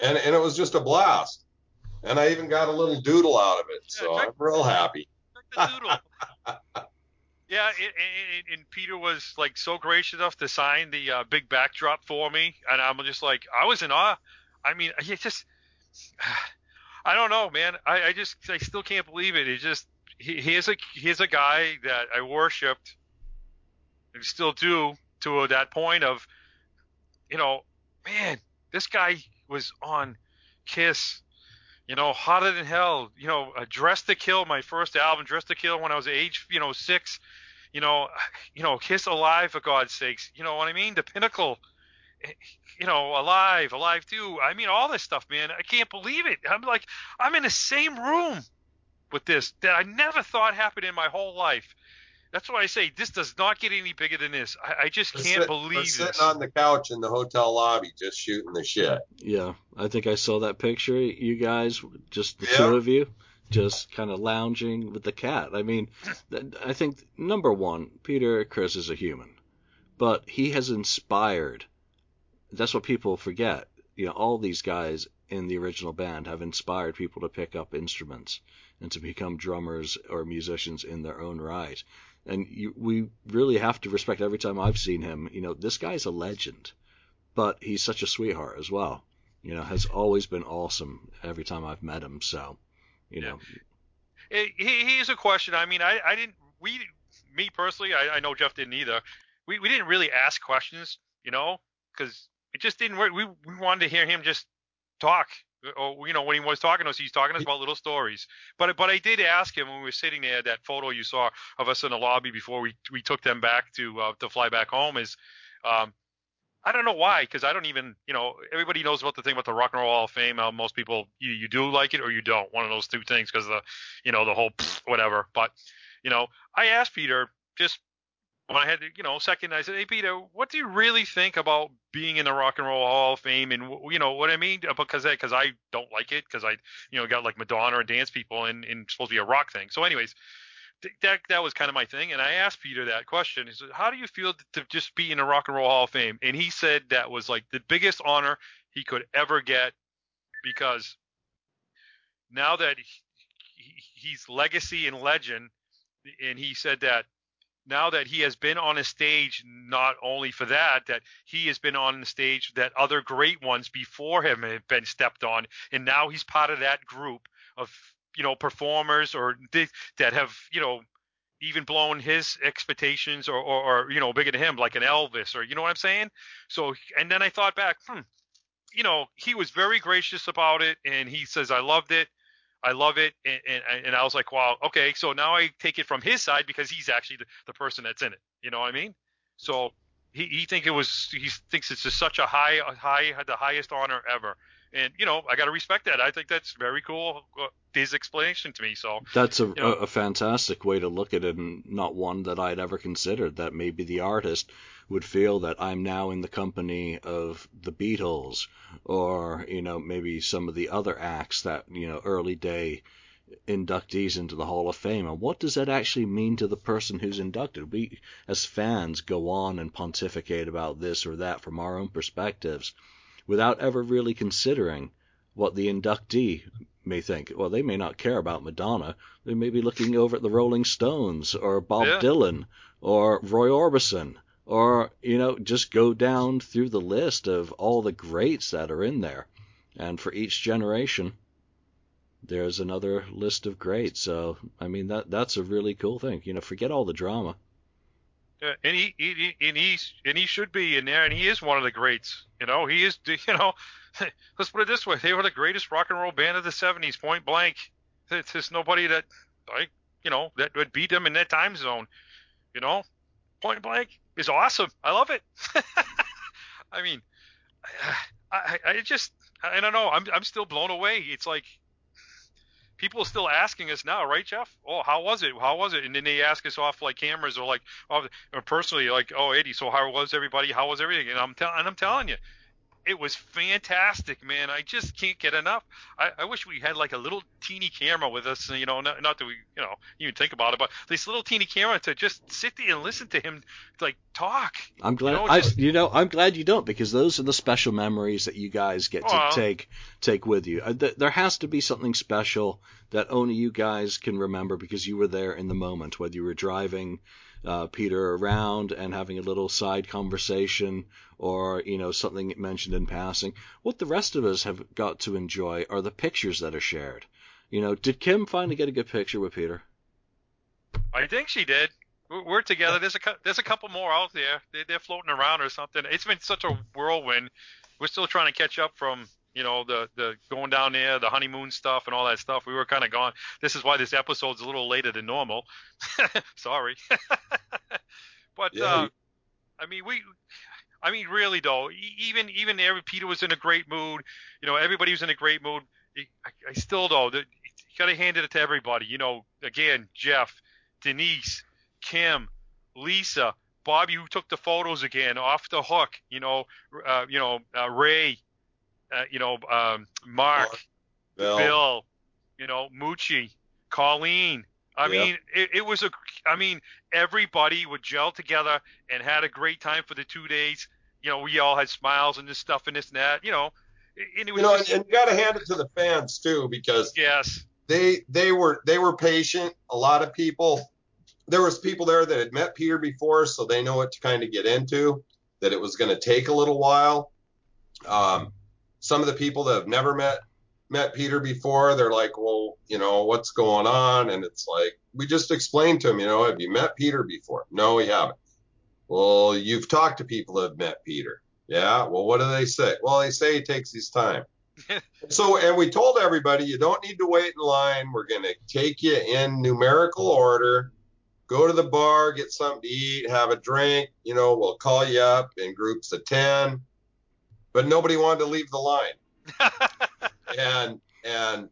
and and it was just a blast. And I even got a little doodle out of it, so check- I'm real happy. the doodle. yeah, and, and, and Peter was like so gracious enough to sign the uh, big backdrop for me, and I'm just like, I was in awe. I mean, it just, I don't know, man. I, I just, I still can't believe it. It just, he, here's a, here's a guy that I worshipped, and still do to that point of, you know, man, this guy was on Kiss you know, hotter than hell. You know, uh, Dressed to Kill, my first album, Dressed to Kill, when I was age, you know, six. You know, you know, Kiss Alive for God's sakes. You know what I mean? The pinnacle. eh, You know, Alive, Alive II. I mean, all this stuff, man. I can't believe it. I'm like, I'm in the same room with this that I never thought happened in my whole life. That's why I say this does not get any bigger than this. I, I just We're can't sit- we're believe sitting this. on the couch in the hotel lobby just shooting the shit. Yeah, I think I saw that picture. You guys, just the Yeah. two of you, just kind of lounging with the cat. I mean, I think number one, Peter Criss is a human, but he has inspired. That's what people forget. You know, all these guys in the original band have inspired people to pick up instruments and to become drummers or musicians in their own right. And you, we really have to respect every time I've seen him. You know, this guy's a legend, but he's such a sweetheart as well you know, has always been awesome every time I've met him. So, you know, he- here's a question. I mean, I, I didn't. We, me personally, I, I know Jeff didn't either. We, we didn't really ask questions, you know, because it just didn't work. We, we wanted to hear him just talk. Or you know, when he was talking to us, he's talking to us about little stories. But but I did ask him when we were sitting there. That photo you saw of us in the lobby before we we took them back to uh, to fly back home is. Um, I don't know why, because I don't even, you know, everybody knows about the thing about the Rock and Roll Hall of Fame. How most people, you, you do like it or you don't. One of those two things, because the, you know, the whole whatever. But, you know, I asked Peter just when I had, to, you know, second, I said, hey Peter, what do you really think about being in the Rock and Roll Hall of Fame? And you know what I mean? Because because I don't like it because I, you know, got like Madonna and dance people and, and it's supposed to be a rock thing. So, anyways, th- that that was kind of my thing. And I asked Peter that question. He said, "How do you feel to just be in the Rock and Roll Hall of Fame?" And he said that was like the biggest honor he could ever get because now that he- he's legacy and legend, and he said that now that he has been on a stage, not only for that, that he has been on the stage that other great ones before him have been stepped on, and now he's part of that group of you know performers or th- that have you know even blown his expectations or, or, or you know bigger than him like an Elvis or you know what I'm saying? So and then I thought back hmm you know he was very gracious about it and he says I loved it I love it and, and, and I was like wow okay so now I take it from his side because he's actually the, the person that's in it. You know what I mean? So he, he think it was he thinks it's just such a high a high the highest honor ever and you know I got to respect that I think that's very cool uh, his explanation to me so that's a, You know- a, a fantastic way to look at it, and not one that I'd ever considered. That maybe the artist would feel that I'm now in the company of the Beatles, or you know maybe some of the other acts that you know early day inductees into the Hall of Fame. And what does that actually mean to the person who's inducted? We, as fans, go on and pontificate about this or that from our own perspectives without ever really considering what the inductee may think. Well, they may not care about Madonna. They may be looking over at the Rolling Stones or Bob Yeah. Dylan or Roy Orbison or, you know, just go down through the list of all the greats that are in there. And for each generation, there's another list of greats. So, I mean, that that's a really cool thing. You know, forget all the drama. And he, he, he and he's and he should be in there, and he is one of the greats. You know, he is. You know, let's put it this way: they were the greatest rock and roll band of the '70s, point blank. There's just nobody that, like, you know, that would beat them in that time zone. You know, point blank is awesome. I love it. I mean, I, I, I just, I don't know. I'm, I'm still blown away. It's like people are still asking us now, right, Jeff? Oh, how was it? How was it? And then they ask us off like cameras or like, off, or personally, like, oh, Eddie, so how was everybody? How was everything? And I'm telling, and I'm telling you, it was fantastic, man. I just can't get enough. I, I wish we had like a little teeny camera with us, you know, not, not that we, you know, even think about it, but this little teeny camera to just sit there and listen to him like talk. I'm glad You know, I, just- you know, I'm glad you don't because those are the special memories that you guys get to take take with you. Uh, there has to be something special that only you guys can remember because you were there in the moment, whether you were driving uh, Peter around and having a little side conversation or you know something mentioned in passing. What the rest of us have got to enjoy are the pictures that are shared. You know, did Kim finally get a good picture with Peter? I think she did. We're, together. There's a there's a couple more out there. They're floating around or something. It's been such a whirlwind. We're still trying to catch up from you know the the going down there, the honeymoon stuff and all that stuff. We were kind of gone. This is why this episode's a little later than normal. Sorry. but Yeah, uh, I mean we. I mean, really though, even even every Peter was in a great mood. You know, everybody was in a great mood. I, I still though, the, you gotta hand it to everybody. You know, again, Jeff, Denise, Kim, Lisa, Bobby, who took the photos again, off the hook. You know, uh, you know, uh, Ray, uh, you know, um, Mark, Mark, Bill, Bill, you know, Moochie, Colleen. I Yeah. mean, it, it was a. I mean, everybody would gel together and had a great time for the two days. You know, we all had smiles and this stuff and this and that. You know, and it was you know, just, and, and you got to hand it to the fans too because yes, they they were they were patient. A lot of people, there was people there that had met Peter before, so they know what to kind of get into. That it was going to take a little while. Um, some of the people that have never met met Peter before, they're like, well, you know, what's going on? And it's like we just explained to him, you know, have you met Peter before? No, we haven't. Well, you've talked to people that have met Peter. Yeah. Well, what do they say? Well, they say he takes his time. So, and we told everybody you don't need to wait in line. We're going to take you in numerical order. Go to the bar, get something to eat, have a drink. You know, we'll call you up in groups of 10. But nobody wanted to leave the line. And, and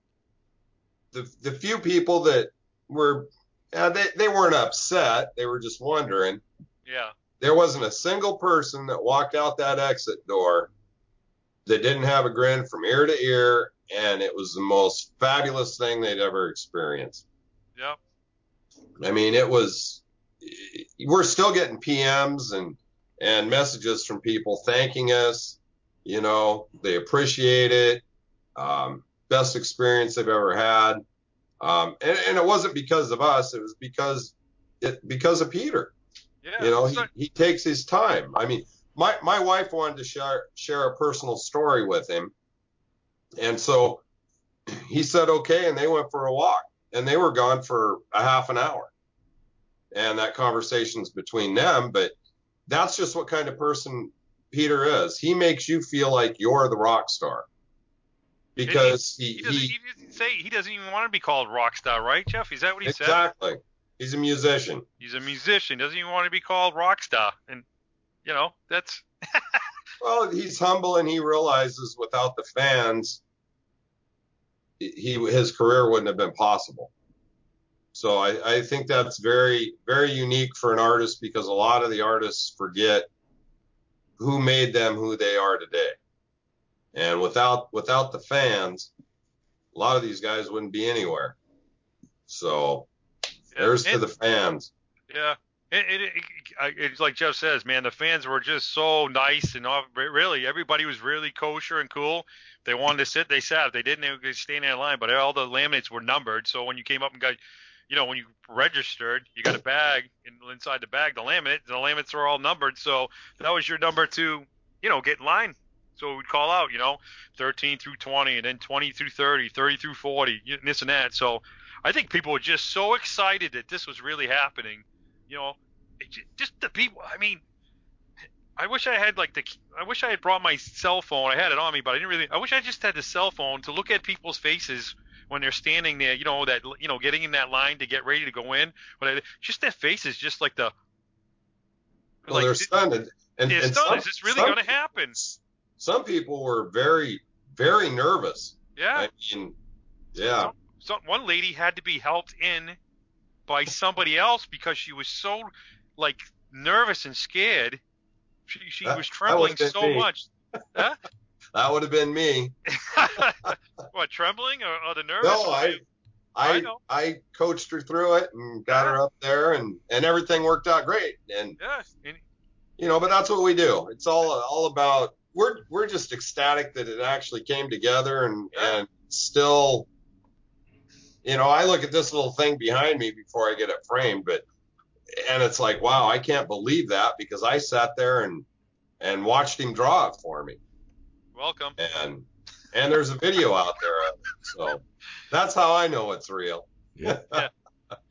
the, the few people that were, yeah, they, they weren't upset. They were just wondering. yeah. There wasn't a single person that walked out that exit door that didn't have a grin from ear to ear, and it was the most fabulous thing they'd ever experienced. Yep. I mean, it was. We're still getting PMs and and messages from people thanking us. You know, they appreciate it. Um, best experience they've ever had. Um, and, and it wasn't because of us. It was because it because of Peter. Yeah. You know, he, he takes his time. I mean, my my wife wanted to share share a personal story with him, and so he said okay, and they went for a walk, and they were gone for a half an hour, and that conversation's between them. But that's just what kind of person Peter is. He makes you feel like you're the rock star because he, he doesn't, he he doesn't say he doesn't even want to be called rock star, right, Jeff? Is that what he said? exactly he's a musician. He's a musician. Doesn't even want to be called rock star, and you know that's Well, he's humble and he realizes without the fans, he his career wouldn't have been possible. So I, I think that's very very unique for an artist because a lot of the artists forget who made them who they are today. And without without the fans, a lot of these guys wouldn't be anywhere. So there's to the fans. Yeah. It, it, it, it's like Jeff says, man. The fans were just so nice and all, really everybody was really kosher and cool. They wanted to sit, they sat. If they didn't, they would stay in line. But all the laminates were numbered, so when you came up and got, you know, when you registered, you got a bag, and inside the bag, the laminate, the laminates were all numbered. So that was your number to, you know, get in line. So we'd call out, you know, 13 through 20, and then 20 through 30, 30 through 40, y- this and that. So I think people were just so excited that this was really happening. You know, just the people. I mean, I wish I had like the. I wish I had brought my cell phone. I had it on me, but I didn't really. I wish I just had the cell phone to look at people's faces when they're standing there. You know that. You know, getting in that line to get ready to go in. But just their faces, just like the. Well, like, they're stunned. And, and, they're and stunned. some- Is this really going to happen? some people were very, very nervous. Yeah. I mean, yeah, some one lady had to be helped in by somebody else because she was so like nervous and scared. She she That- was trembling so me. much. Huh? that would have been me. what trembling or, or the nerves? No, I, I I. I coached her through it and got her up there, and and everything worked out great. And yeah, and, you know, but that's what we do. It's all all about. We're we're just ecstatic that it actually came together, and Yeah. and still. You know, I look at this little thing behind me before I get it framed, but and it's like, wow, I can't believe that because I sat there and and watched him draw it for me. Welcome. and and there's a video out there of it. So that's how I know it's real. Yeah.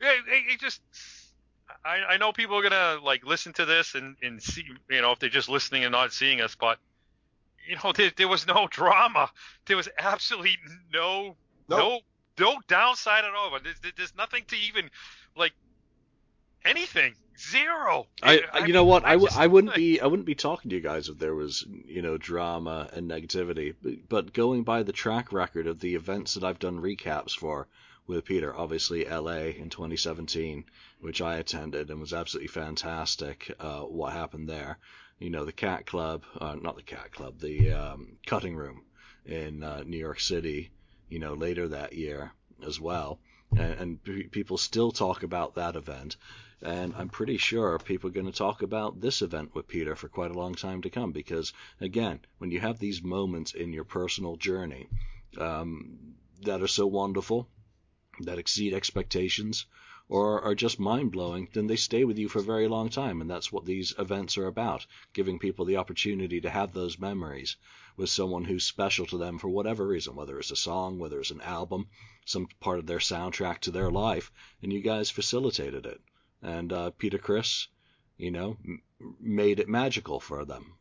Yeah, it, it just. I, I know people are gonna like listen to this and, and see you know if they're just listening and not seeing us, but you know there, there was no drama. There was absolutely no Nope. no no downside at all. There's, there's nothing to even like anything. Zero. I, I- you know what? I, w- just- I wouldn't be I wouldn't be talking to you guys if there was you know drama and negativity. But, but going by the track record of the events that I've done recaps for with Peter, obviously LA in 2017, which I attended and was absolutely fantastic. Uh, what happened there? You know, the Cat Club, uh, not the Cat Club, the um, Cutting Room in uh, New York City. You know, later that year as well, and, and people still talk about that event. And I'm pretty sure people are going to talk about this event with Peter for quite a long time to come because, again, when you have these moments in your personal journey um, that are so wonderful, that exceed expectations, or are just mind blowing, then they stay with you for a very long time. And that's what these events are about giving people the opportunity to have those memories with someone who's special to them for whatever reason, whether it's a song, whether it's an album, some part of their soundtrack to their life. And you guys facilitated it and uh, Peter Criss, you know, m- made it magical for them.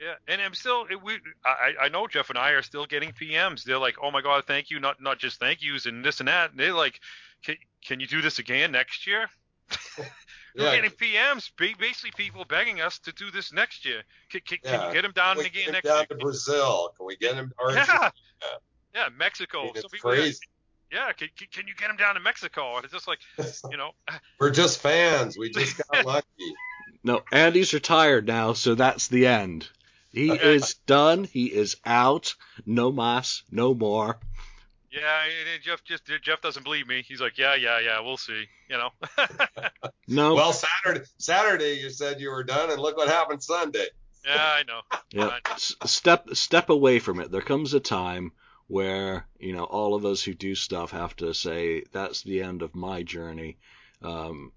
Yeah, and I'm still it- we I I know Jeff and I are still getting PMs. They're like, "Oh my god, thank you, not not just thank yous and this and that." And they're like, "Can can you do this again next year?" We're Yeah. getting PMs, basically people begging us to do this next year. Can, can, can you get him down Can we again get him next down year? to Brazil? Can we get him? Argentina? Yeah, yeah, Mexico. I mean, Some it's people are- crazy. Yeah, can, can, can you get him down to Mexico? And it's just like, you know, We're just fans. We just got lucky. No, Andy's retired now, so that's the end. He Okay. is done. He is out. No mas, no more. yeah. And and Jeff just Jeff doesn't believe me. He's like, yeah, yeah, yeah, we'll see. You know. No. Well, Saturday, Saturday you said you were done, and look what happened Sunday. yeah, I know. yeah. S- Step step away from it. There comes a time where you know all of us who do stuff have to say that's the end of my journey. Um,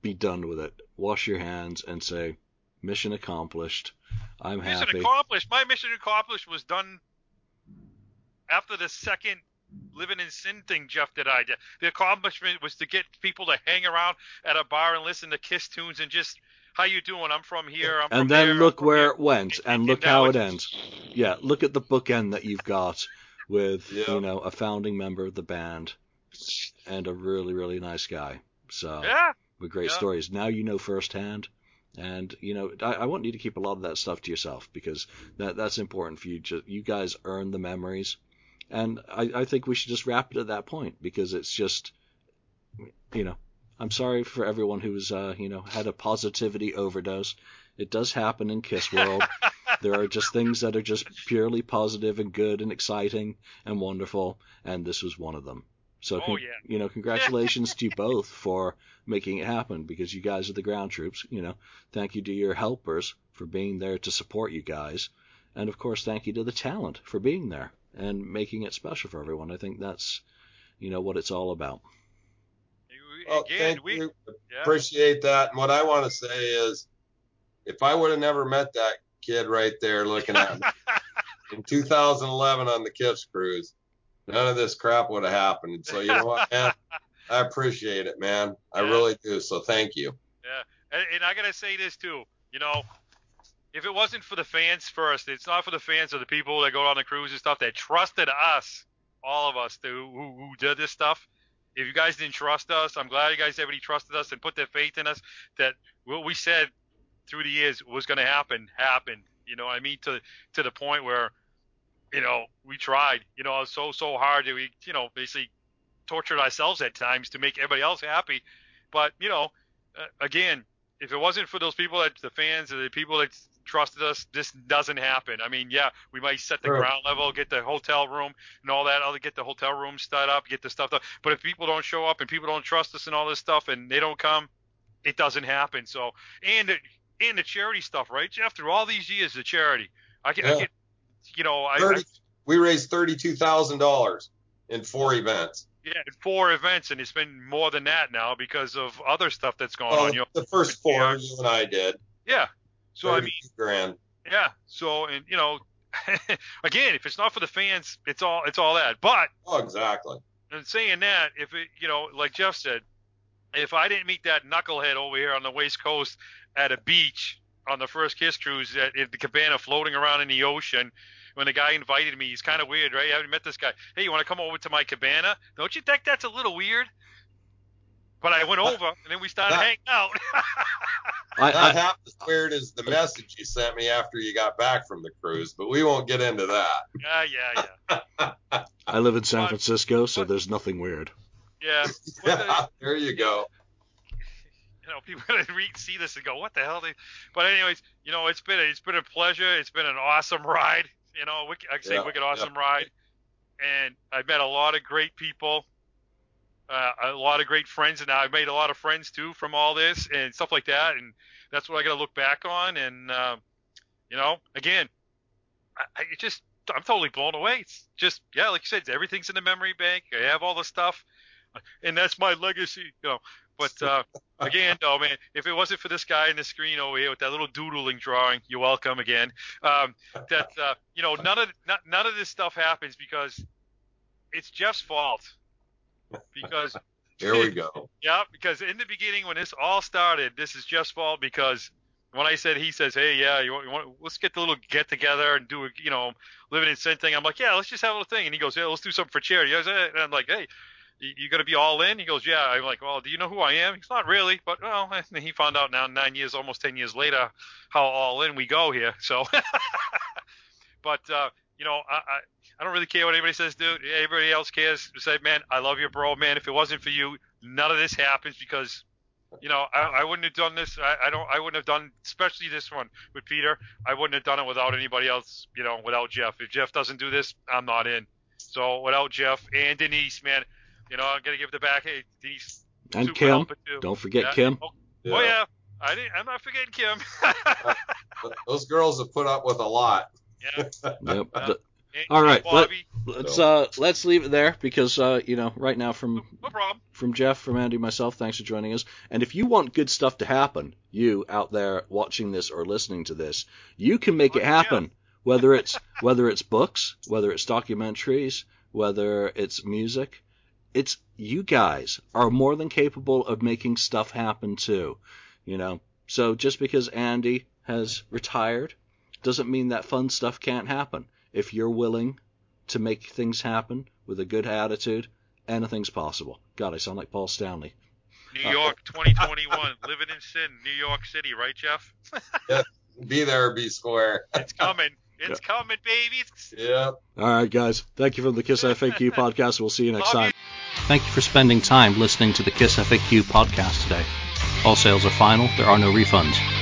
be done with it. Wash your hands and say, mission accomplished. I'm Mission happy. Mission accomplished. My mission accomplished was done after the second living in sin thing Jeff did I did. The accomplishment was to get people to hang around at a bar and listen to Kiss tunes and just how you doing? I'm from here. I'm from and then there, I'm look from where here." it went and And look how it ends yeah look at the bookend that you've got with Yeah. you know a founding member of the band and a really really nice guy so Yeah. with great yeah. stories now you know firsthand and you know I, I want you to keep a lot of that stuff to yourself because that that's important for you just you guys earn the memories and I, I think we should just wrap it at that point because it's just you know I'm sorry for everyone who's uh, you know had a positivity overdose. It does happen in Kiss World. there are just things that are just purely positive and good and exciting and wonderful, and this was one of them. So, Oh, con- yeah. you know, congratulations to you both for making it happen because you guys are the ground troops. You know, thank you to your helpers for being there to support you guys, and of course, thank you to the talent for being there and making it special for everyone. I think that's, you know, what it's all about. Well, Again, thank we you. yeah. Appreciate that. And what I want to say is, if I would have never met that kid right there looking at me in 2011 on the Kiss cruise, none of this crap would have happened. So you know what, man, I appreciate it, man. I Yeah. really do. So thank you. Yeah, and, and I gotta say this too. You know, if it wasn't for the fans first, it's not for the fans or the people that go on the cruise and stuff that trusted us, all of us, to, who, who did this stuff. If you guys didn't trust us, I'm glad you guys everybody trusted us and put their faith in us. That what we said through the years was going to happen happened. You know, I mean to to the point where, you know, we tried. You know, so so hard that we, you know, basically tortured ourselves at times to make everybody else happy. But you know, uh, again, if it wasn't for those people that the fans or the people that trusted us, this doesn't happen. I mean, yeah, we might set the ground level, get the hotel room and all that, other get the hotel room set up, get the stuff done. But if people don't show up and people don't trust us and all this stuff, and they don't come, it doesn't happen. So, and the, and the charity stuff, right, Jeff? Through all these years, the charity, I can, I Yeah. can you know, I, I 30, we raised thirty-two thousand dollars in four events. yeah, four events, and it's been more than that now because of other stuff that's going Well, on. You know, the first four you and I did. yeah. So I mean, grand. yeah. So and you know, again, if it's not for the fans, it's all it's all that. But Oh, exactly. and saying that, if it, you know, like Jeff said, if I didn't meet that knucklehead over here on the West Coast at a beach on the first Kiss cruise at, at the cabana floating around in the ocean, when the guy invited me, he's kind of weird, right? I haven't met this guy. Hey, you want to come over to my cabana? Don't you think that's a little weird? But I went over and then we started That- hanging out. I, Not I, half as weird as the message you sent me after you got back from the cruise, but we won't get into that. yeah, yeah, yeah, I live in San Francisco, so there's nothing weird. yeah. But the- Yeah, there you go. you know, people are gonna read, see this and go, "What the hell?" They, but anyways, you know, it's been a, it's been a pleasure. It's been an awesome ride. You know, wicked, I say Yeah, wicked awesome ride, and I've met a lot of great people, uh, a lot of great friends, and I've made a lot of friends too from all this and stuff like that. And that's what I got to look back on. And uh, you know, again, I, I just I'm totally blown away. It's just yeah, like you said, everything's in the memory bank. I have all the stuff, and that's my legacy. You know, but uh, again, though, man, if it wasn't for this guy in the screen over here with that little doodling drawing, you're welcome again. Um, that uh, you know, none of not, none of this stuff happens because it's Jeff's fault. Because Here we go. yeah, because in the beginning when this all started, this is Jeff's fault because when I said he says, hey, yeah, you want, you want let's get the little get together and do a you know living in sin thing. I'm like, yeah, let's just have a little thing. And he goes, yeah, let's do something for charity. Eh, and I'm like, hey. You, you gonna be all in? He goes, yeah. I'm like, well, do you know who I am? He's not really, but well, and he found out now, nine years, almost ten years later, how all in we go here. So, but uh, you know, I, I I don't really care what anybody says, dude. Everybody else cares. Say, man, I love you, bro, man. If it wasn't for you, none of this happens because, you know, I, I wouldn't have done this. I, I don't. I wouldn't have done, especially this one with Peter. I wouldn't have done it without anybody else. You know, without Jeff. If Jeff doesn't do this, I'm not in. So without Jeff and Denise, man, you know, I'm gonna give the back. Hey, Denise, And Kim, don't forget Yeah. Kim. Oh, oh yeah, I didn't. I'm not forgetting Kim. Those girls have put up with a lot. Yeah. Yep. Yeah. The- All right, and let- Bobby, let's uh let's leave it there because uh you know right now from no problem. from Jeff, from Andy, myself, thanks for joining us. And if you want good stuff to happen, you out there watching this or listening to this, you can make it yeah. happen. Whether it's whether it's books, whether it's documentaries, whether it's music, it's you guys are more than capable of making stuff happen too. You know. So just because Andy has retired doesn't mean that fun stuff can't happen. If you're willing to make things happen with a good attitude, anything's possible. God, I sound like Paul Stanley. New York 2021, living in sin, New York City, right, Jeff? yeah, Be there, be square. It's coming. It's coming, baby. It's, Yep. All right, guys. Thank you from the Kiss FAQ podcast. We'll see you next Love time. Thank you for spending time listening to the Kiss FAQ podcast today. All sales are final. There are no refunds.